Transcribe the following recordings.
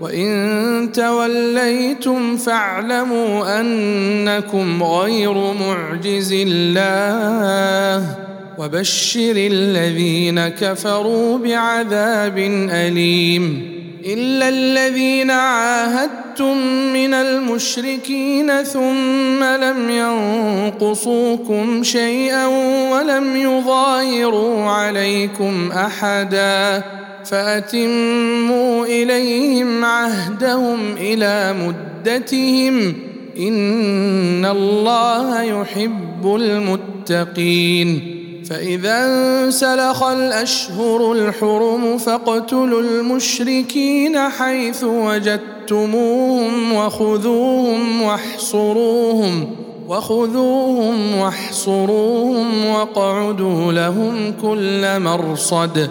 وإن توليتم فاعلموا أنكم غير معجز الله وبشر الذين كفروا بعذاب أليم إلا الذين عاهدتم من المشركين ثم لم ينقصوكم شيئا ولم يظاهروا عليكم أحدا فأتموا إليهم عهدهم إلى مدتهم إن الله يحب المتقين فإذا انسلخ الأشهر الحرم فاقتلوا المشركين حيث وجدتموهم وخذوهم واحصروهم وخذوهم واحصروهم واقعدوا لهم كل مرصد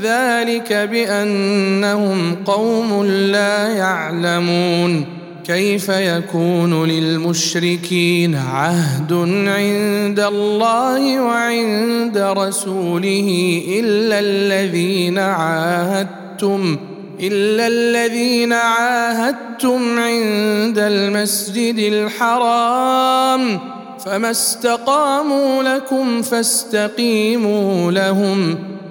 ذلك بأنهم قوم لا يعلمون. كيف يكون للمشركين عهد عند الله وعند رسوله إلا الذين عاهدتم إلا الذين عاهدتم عند المسجد الحرام. فما استقاموا لكم فاستقيموا لهم.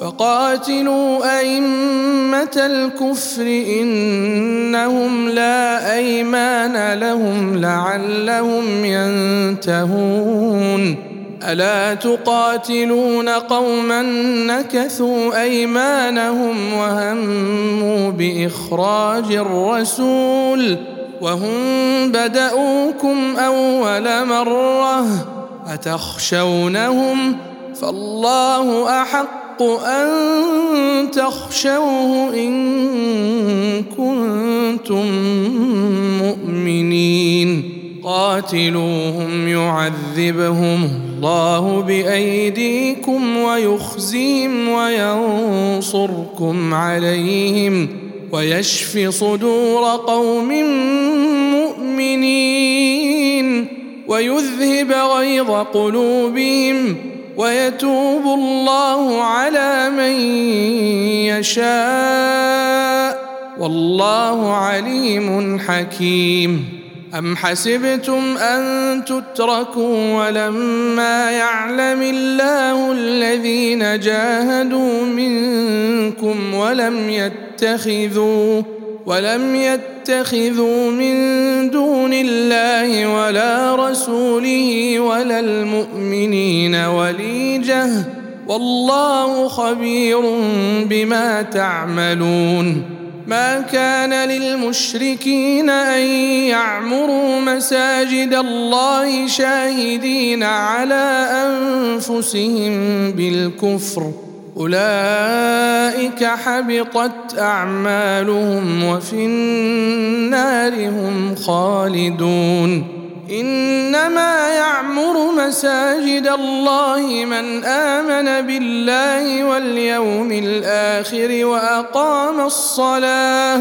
فقاتلوا أئمة الكفر إنهم لا أيمان لهم لعلهم ينتهون. ألا تقاتلون قوما نكثوا أيمانهم وهموا بإخراج الرسول وهم بدأوكم أول مرة أتخشونهم فالله أحق الحق أن تخشوه إن كنتم مؤمنين. قاتلوهم يعذبهم الله بأيديكم ويخزيهم وينصركم عليهم ويشف صدور قوم مؤمنين ويذهب غيظ قلوبهم ويتوب الله على من يشاء والله عليم حكيم. أم حسبتم أن تتركوا ولما يعلم الله الذين جاهدوا منكم ولم يتخذوا ولم يتخذوا من دون الله ولا رسوله ولا المؤمنين وليجة. والله خبير بما تعملون. ما كان للمشركين أن يعمروا مساجد الله شاهدين على أنفسهم بالكفر. أولئك حبطت أعمالهم وفي النار هم خالدون. إنما يعمر مساجد الله من آمن بالله واليوم الآخر وأقام الصلاة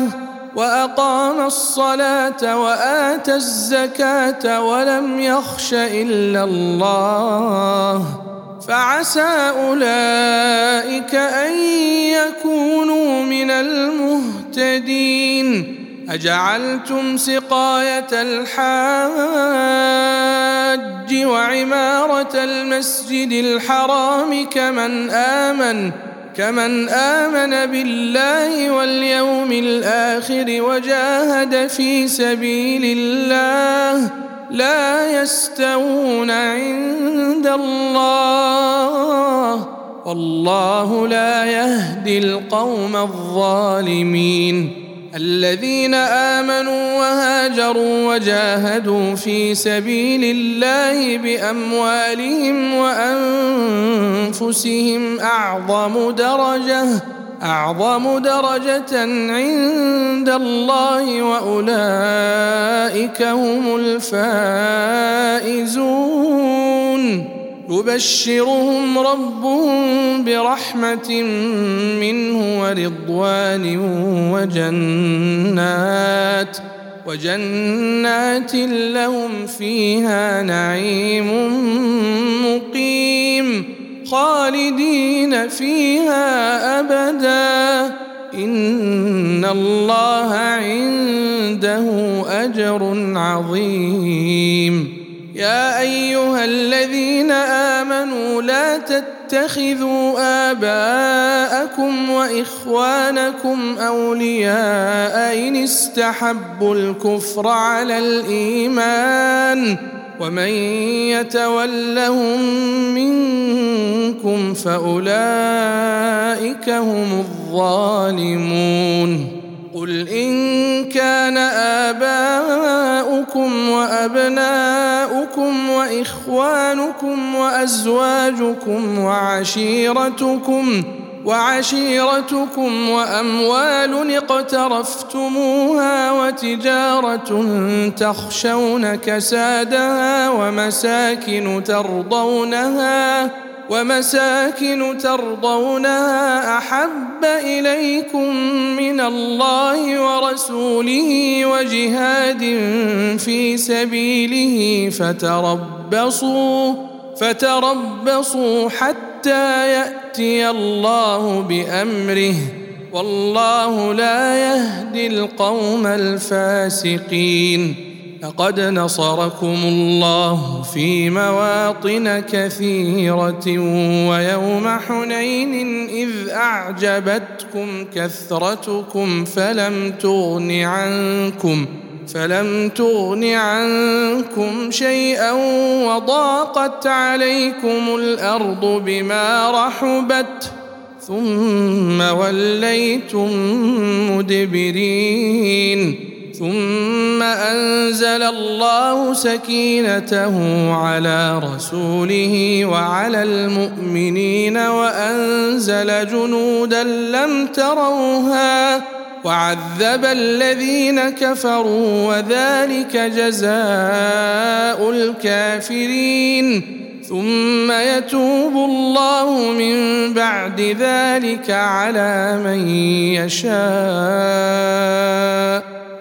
وأقام الصلاة وآتى الزكاة ولم يخش إلا الله. فعسى أولئك أن يكونوا من المهتدين. أجعلتم سقاية الحاج وعمارة المسجد الحرام كمن آمن كمن آمن بالله واليوم الآخر وجاهد في سبيل الله. لا يستوون عند الله والله لا يهدي القوم الظالمين الذين آمنوا وهاجروا وجاهدوا في سبيل الله بأموالهم وأنفسهم أعظم درجة أعظم درجة عند الله وأولئك هم الفائزون. يبشرهم ربهم برحمة منه ورضوان وجنات وجنات لهم فيها نعيم مقيم. خالدين فيها أبدا. إن الله عنده أجر عظيم. يا أيها الذين آمنوا لا تتخذوا آباءكم وإخوانكم أولياء إن استحبوا الكفر على الإيمان. ومن يتولهم منكم فأولئك هم الظالمون. قل إن كان آباؤكم وأبناؤكم وإخوانكم وأزواجكم وعشيرتكم وعشيرتكم وأموال اقترفتموها وتجارة تخشون كسادها ومساكن ترضونها ومساكن ترضونها أحب إليكم من الله ورسوله وجهاد في سبيله فتربصوا فتربصوا حتى يأتي الله بأمره والله لا يهدي القوم الفاسقين. لقد نصركم الله في مواطن كثيرة ويوم حنين إذ أعجبتكم كثرتكم فلم تغن عنكم. فلم تغن عنكم شيئا وضاقت عليكم الأرض بما رحبت ثم وليتم مدبرين ثم أنزل الله سكينته على رسوله وعلى المؤمنين وأنزل جنودا لم تروها وعذب الذين كفروا وذلك جزاء الكافرين. ثم يتوب الله من بعد ذلك على من يشاء.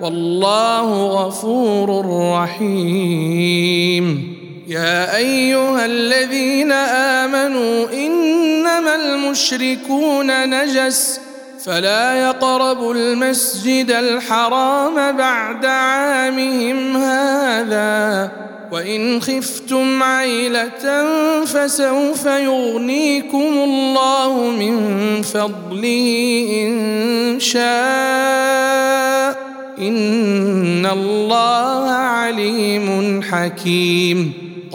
والله غفور رحيم. يا أيها الذين آمنوا إنما المشركون نجس فلا يقربوا المسجد الحرام بعد عامهم هذا وإن خفتم عيلة فسوف يغنيكم الله من فضله إن شاء. إن الله عليم حكيم.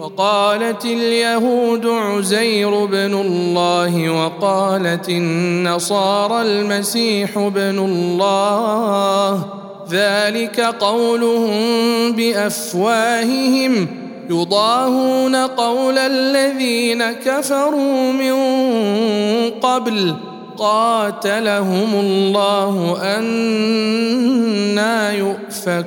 وقالت اليهود عزير بن الله وقالت النصارى المسيح بن الله. ذلك قولهم بأفواههم. يضاهون قول الذين كفروا من قبل. قاتلهم الله أنا يؤفكون.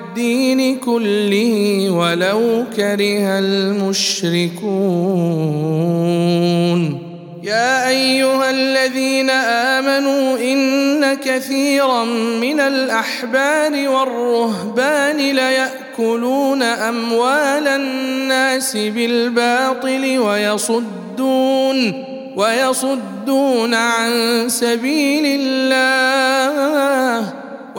كله ولو كره المشركون. يا أيها الذين آمنوا إن كثيرا من الأحبار والرهبان ليأكلون أموال الناس بالباطل ويصدون ويصدون عن سبيل الله.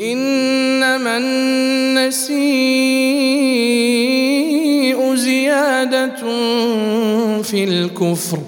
إنما النسيء زيادة في الكفر.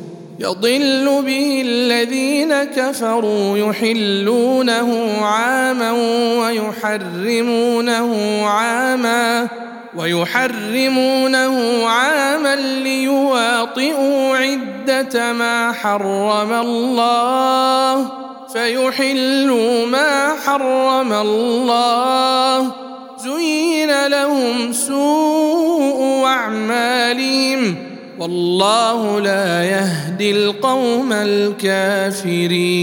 يضل به الذين كفروا يحلونه عاما ويحرمونه عاما ويحرمونه عاما ليواطئوا عدة ما حرم الله. فيحلوا ما حرم الله. زين لهم سوء أعمالهم. والله لا يهدي القوم الكافرين.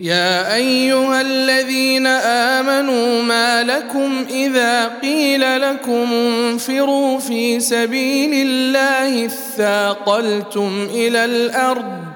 يا أيها الذين آمنوا ما لكم إذا قيل لكم انفروا في سبيل الله اثاقلتم إلى الأرض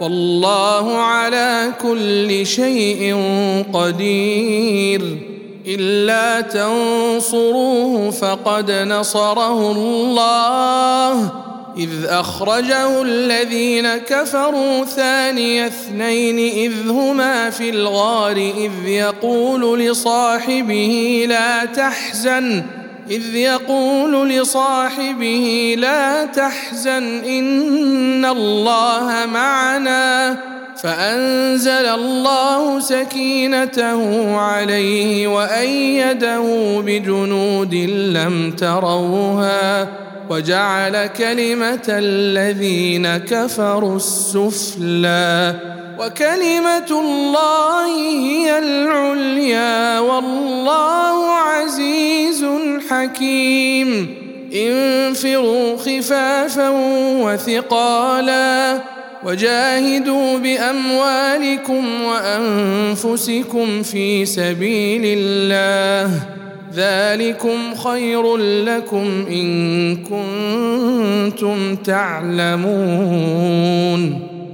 والله على كل شيء قدير. إلا تنصروه فقد نصره الله. إذ أخرجه الذين كفروا ثاني اثنين إذ هما في الغار إذ يقول لصاحبه لا تحزن. إذ يقول لصاحبه لا تحزن إن الله معنا فأنزل الله سكينته عليه وأيده بجنود لم تروها وجعل كلمة الذين كفروا السفلى وكلمة الله هي العليا والله عزيز حكيم. انفروا خفافا وثقالا وجاهدوا بأموالكم وأنفسكم في سبيل الله. ذلكم خير لكم إن كنتم تعلمون.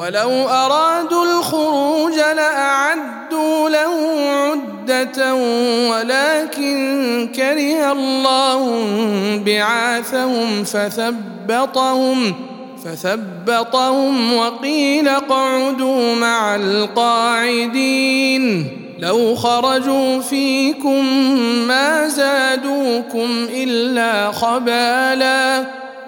ولو أرادوا الخروج لأعدوا له عدة ولكن كره الله بعاثهم فثبطهم فثبطهم وقيل اقعدوا مع القاعدين لو خرجوا فيكم ما زادوكم إلا خبالا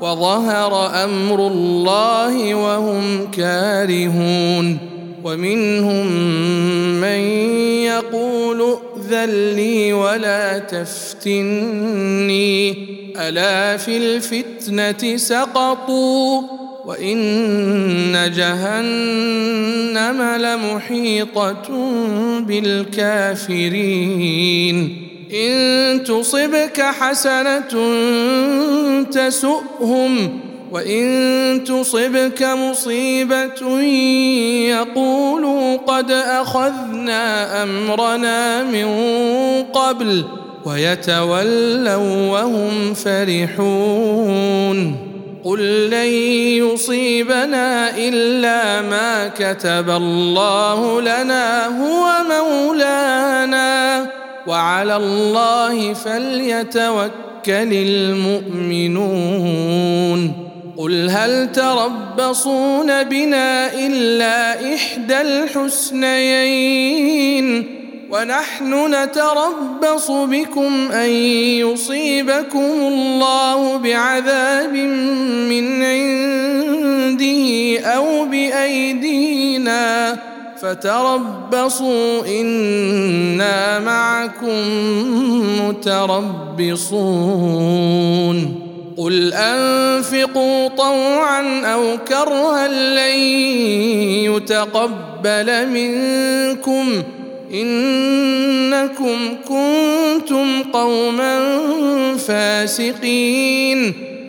وظهر أمر الله وهم كارهون ومنهم من يقول ائذن لي ولا تفتني. ألا في الفتنة سقطوا وإن جهنم لمحيطة بالكافرين. إن تصبك حسنة تسؤهم وإن تصبك مصيبة يقولوا قد أخذنا أمرنا من قبل ويتولوا وهم فرحون. قل لن يصيبنا إلا ما كتب الله لنا هو مولانا. وعلى الله فليتوكل المؤمنون. قل هل تربصون بنا إلا إحدى الحسنيين؟ ونحن نتربص بكم أن يصيبكم الله بعذاب من عنده أو بأيدينا. فتربصوا إنا معكم متربصون. قل أنفقوا طوعا أو كرها لن يتقبل منكم. إنكم كنتم قوما فاسقين.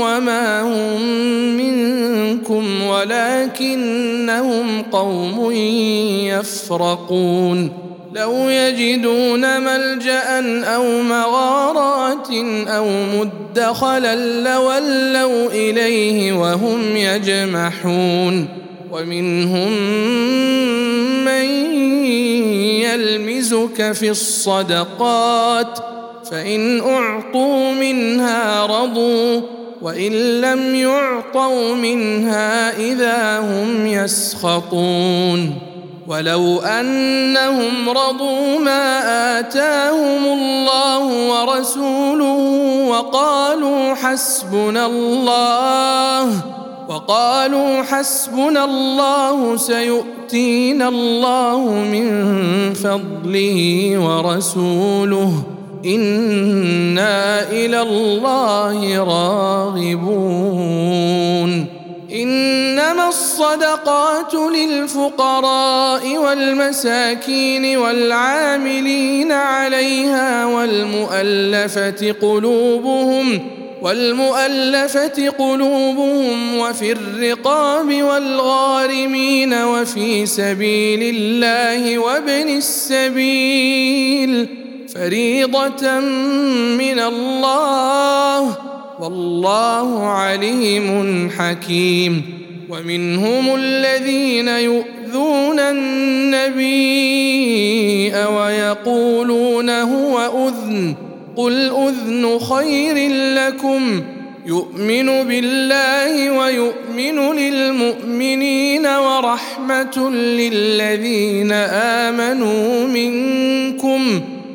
وما هم منكم ولكنهم قوم يفرقون. لو يجدون ملجأ أو مغارات أو مدخلا لولوا إليه وهم يجمحون. ومنهم من يلمزك في الصدقات فإن أعطوا منها رضوا. وإن لم يعطوا منها إذا هم يسخطون ولو أنهم رضوا ما آتاهم الله ورسوله وقالوا حسبنا الله وقالوا حسبنا الله سيؤتينا الله من فضله ورسوله أنا إلى الله راغبون انما الصدقات للفقراء والمساكين والعاملين عليها والمؤلفه قلوبهم والمؤلفه قلوبهم وفي الرقاب والغارمين وفي سبيل الله وابن السبيل فريضة من الله والله عليم حكيم. ومنهم الذين يؤذون النبي ويقولون هو أذن قل أذن خير لكم يؤمن بالله ويؤمن للمؤمنين ورحمة للذين آمنوا منكم.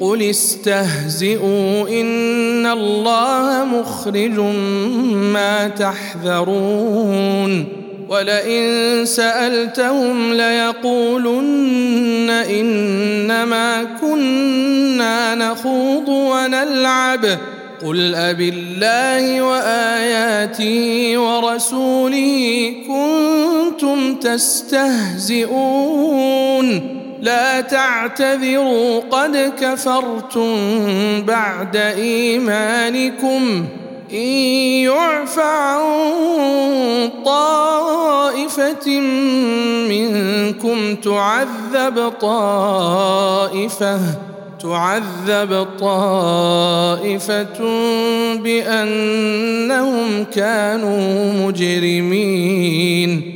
قل استهزئوا إن الله مخرج ما تحذرون ولئن سألتهم ليقولن إنما كنا نخوض ونلعب قل أب الله وآياته ورسوله كنتم تستهزئون لا تعتذروا قد كفرتم بعد إيمانكم إن يعف عن طائفة منكم تعذب طائفة تعذب طائفة بأنهم كانوا مجرمين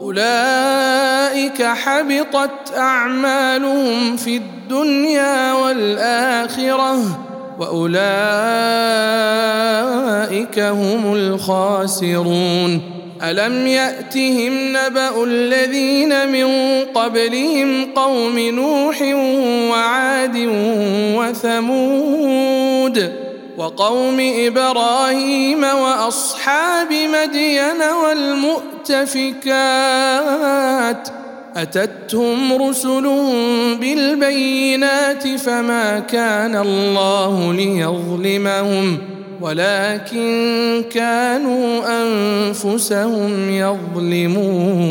أولئك حبطت أعمالهم في الدنيا والآخرة وأولئك هم الخاسرون. ألم يأتهم نبأ الذين من قبلهم قوم نوح وعاد وثمود وقوم إبراهيم وأصحاب مدين والمؤتفكات أتتهم رسلهم بالبينات فما كان الله ليظلمهم ولكن كانوا أنفسهم يظلمون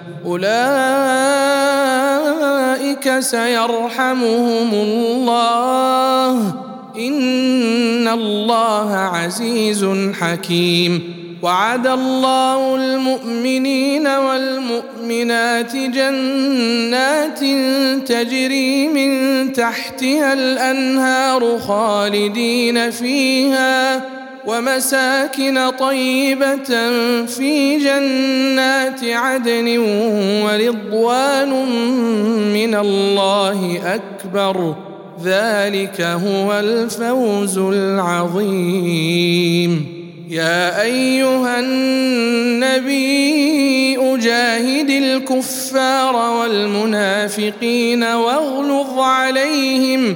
أولئك سيرحمهم الله. إن الله عزيز حكيم. وعد الله المؤمنين والمؤمنات جنات تجري من تحتها الأنهار خالدين فيها. ومساكن طيبة في جنات عدن ورضوان من الله أكبر. ذلك هو الفوز العظيم. يا أيها النبي أجاهد الكفار والمنافقين واغلظ عليهم.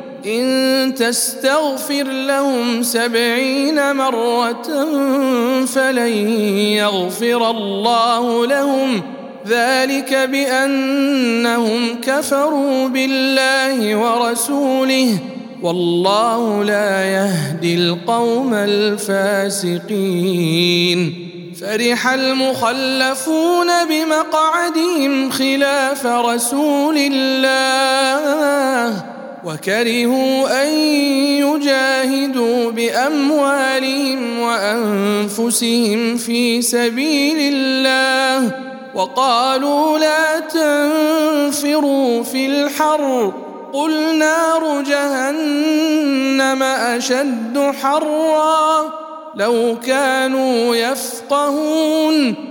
إن تستغفر لهم سبعين مرة فلن يغفر الله لهم. ذلك بأنهم كفروا بالله ورسوله. والله لا يهدي القوم الفاسقين. فرح المخلفون بمقعدهم خلاف رسول الله. وكرهوا أن يجاهدوا بأموالهم وأنفسهم في سبيل الله وقالوا لا تنفروا في الحر قل نار جهنم أشد حرا لو كانوا يفقهون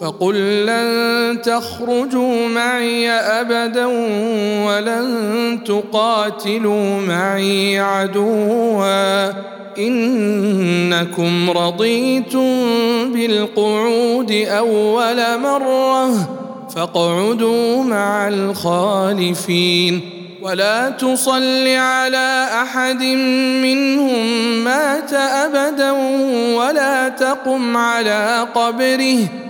فقل لن تخرجوا معي أبدا ولن تقاتلوا معي عدوا. إنكم رضيتم بالقعود أول مرة فاقعدوا مع الخالفين. ولا تصل على أحد منهم مات أبدا ولا تقم على قبره.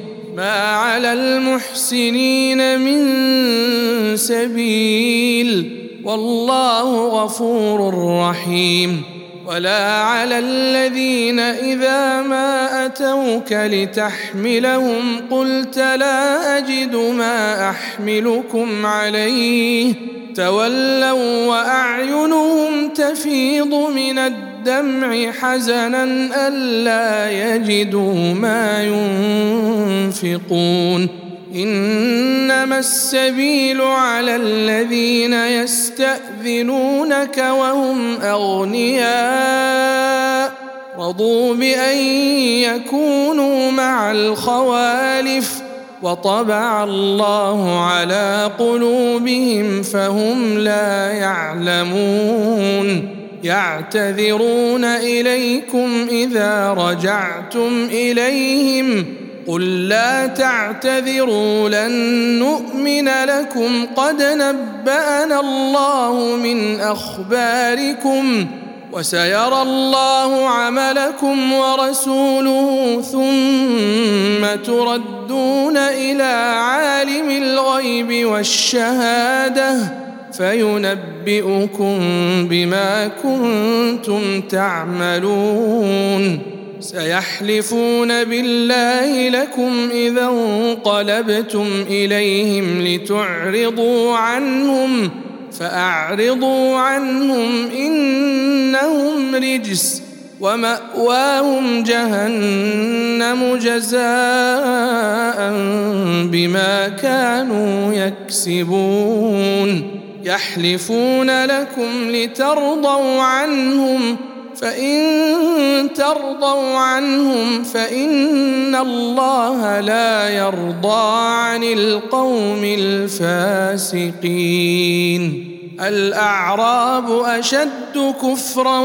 ما على المحسنين من سبيل والله غفور رحيم ولا على الذين إذا ما أتوك لتحملهم قلت لا أجد ما أحملكم عليه تولوا وأعينهم تفيض من الدمع حزنا ألا يجدوا ما ينفقون. إنما السبيل على الذين يستأذنونك وهم أغنياء. رضوا بأن يكونوا مع الخوالف. وطبع الله على قلوبهم فهم لا يعلمون. يعتذرون إليكم إذا رجعتم إليهم قل لا تعتذروا لن نؤمن لكم قد نبأنا الله من أخباركم وسيرى الله عملكم ورسوله ثم تردون إلى عالم الغيب والشهادة فينبئكم بما كنتم تعملون. سيحلفون بالله لكم إذا انقلبتم إليهم لتعرضوا عنهم فأعرضوا عنهم إنهم رجس ومأواهم جهنم جزاء بما كانوا يكسبون. يحلفون لكم لترضوا عنهم فإن ترضوا عنهم فإن الله لا يرضى عن القوم الفاسقين. الأعراب أشد كفرا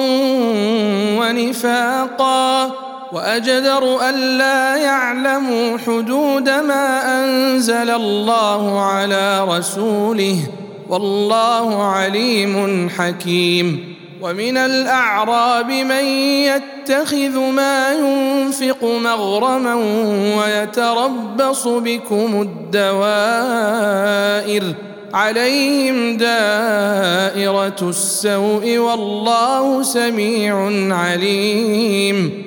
ونفاقا وأجدر الا يعلموا حدود ما أنزل الله على رسوله. والله عليم حكيم. ومن الأعراب من يتخذ ما ينفق مغرما ويتربص بكم الدوائر. عليهم دائرة السوء والله سميع عليم.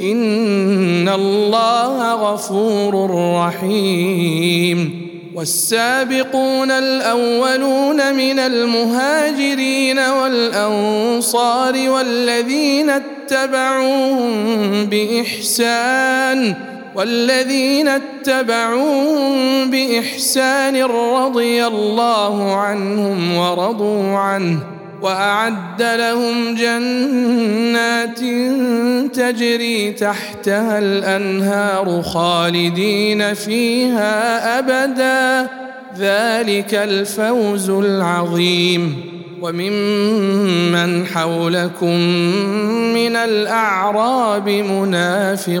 إن الله غفور رحيم. والسابقون الأولون من المهاجرين والأنصار والذين اتبعوهم بإحسان والذين اتبعوهم بإحسان رضي الله عنهم ورضوا عنه. وأعد لهم جنات تجري تحتها الأنهار خالدين فيها أبدا. ذلك الفوز العظيم. وممن حولكم من الأعراب منافقون.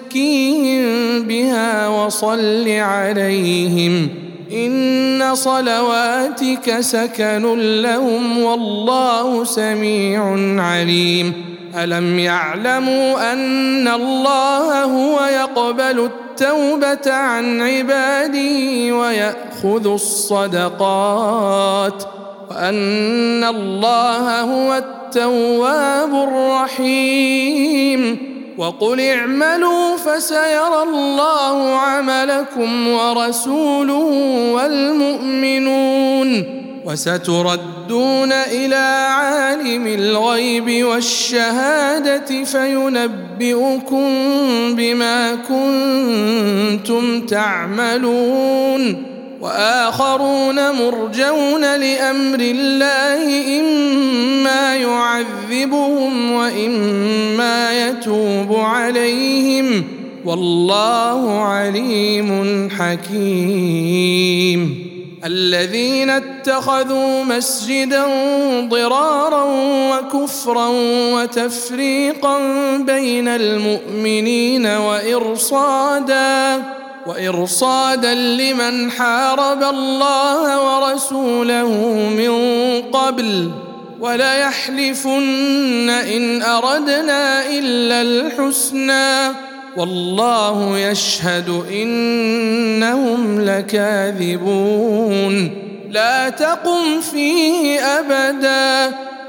وتزكيهم بها وصل عليهم إن صلواتك سكن لهم والله سميع عليم. ألم يعلموا أن الله هو يقبل التوبة عن عباده ويأخذ الصدقات وأن الله هو التواب الرحيم. وقل اعملوا فسيرى الله عملكم ورسوله والمؤمنون وستردون إلى عالم الغيب والشهادة فينبئكم بما كنتم تعملون وآخرون مرجون لأمر الله إما يعذبهم وإما يتوب عليهم. والله عليم حكيم. الذين اتخذوا مسجدا ضرارا وكفرا وتفريقا بين المؤمنين وإرصادا وإرصادا لمن حارب الله ورسوله من قبل وليحلفن إن أردنا إلا الحسنى والله يشهد إنهم لكاذبون. لا تقم فيه أبدا.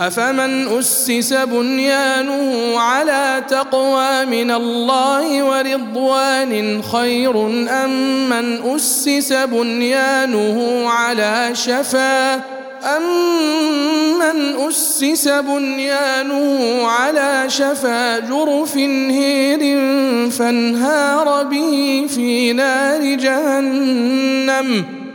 أفمن أسس بنيانه على تقوى من الله ورضوان خير أم من أسس بنيانه على شفا؟ أمن أسس بنيانه على شفا جرف هير فانهار به في نار جهنم؟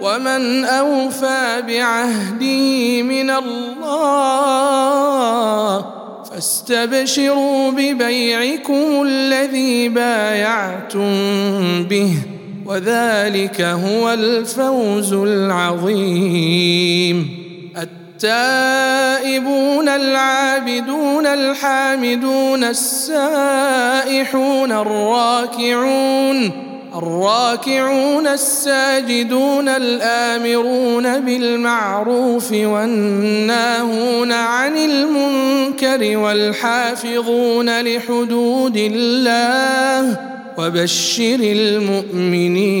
ومن اوفى بعهده من الله فاستبشروا ببيعكم الذي بايعتم به وذلك هو الفوز العظيم التائبون العابدون الحامدون السائحون الراكعون الراكعون الساجدون الآمرون بالمعروف والناهون عن المنكر والحافظون لحدود الله وبشر المؤمنين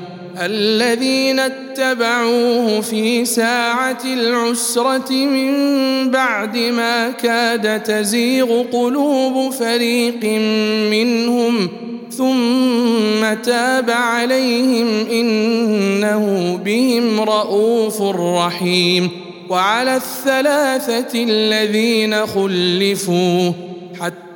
الذين اتبعوه في ساعة العسرة من بعد ما كاد تزيغ قلوب فريق منهم ثم تاب عليهم إنه بهم رؤوف رحيم وعلى الثلاثة الذين خلفوا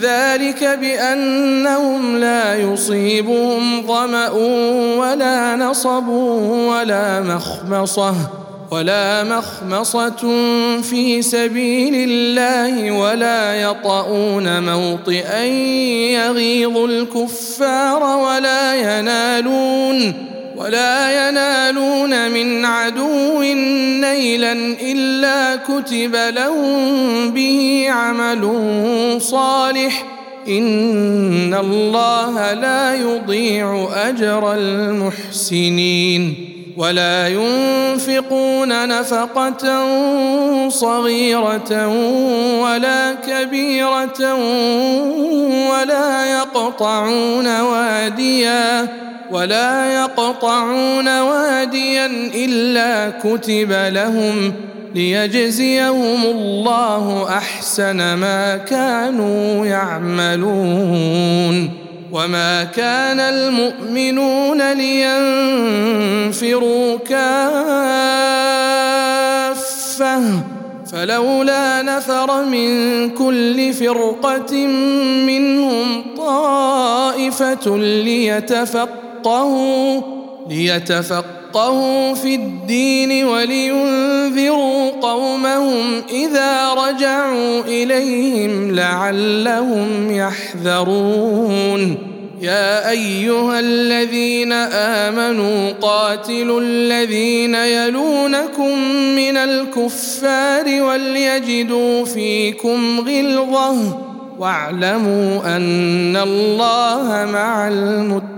ذلك بأنهم لا يصيبهم ظمأ ولا نصب ولا مخمصة ولا مخمصة في سبيل الله ولا يطؤون موطئا يغيظ الكفار ولا ينالون ولا ينالون من عدو نيلا إلا كتب لهم به عمل صالح. إن الله لا يضيع أجر المحسنين. ولا ينفقون نفقة صغيرة ولا كبيرة ولا يقطعون واديا. ولا يقطعون واديا إلا كتب لهم ليجزيهم الله أحسن ما كانوا يعملون وما كان المؤمنون لينفروا كافة فلولا نفر من كل فرقة منهم طائفة ليتفقوا ليتفقهوا ليتفقهوا في الدين ولينذروا قومهم إذا رجعوا إليهم لعلهم يحذرون. يا أيها الذين آمنوا قاتلوا الذين يلونكم من الكفار وليجدوا فيكم غلظة واعلموا أن الله مع المتقين.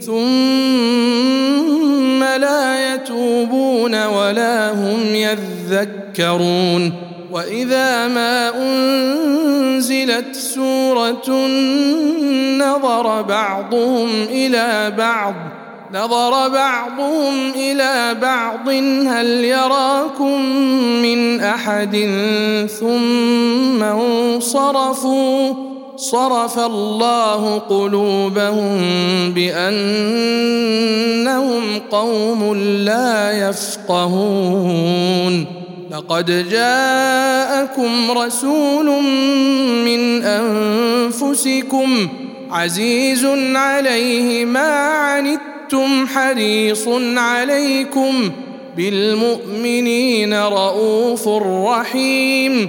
ثم لا يتوبون ولا هم يذكرون. وإذا ما أنزلت سورة نظر بعضهم إلى بعض. نظر بعضهم إلى بعض. هل يراكم من أحد ثم انصرفوا؟ صرف الله قلوبهم بأنهم قوم لا يفقهون. لقد جاءكم رسول من أنفسكم عزيز عليه ما عنتم حريص عليكم بالمؤمنين رءوف رحيم.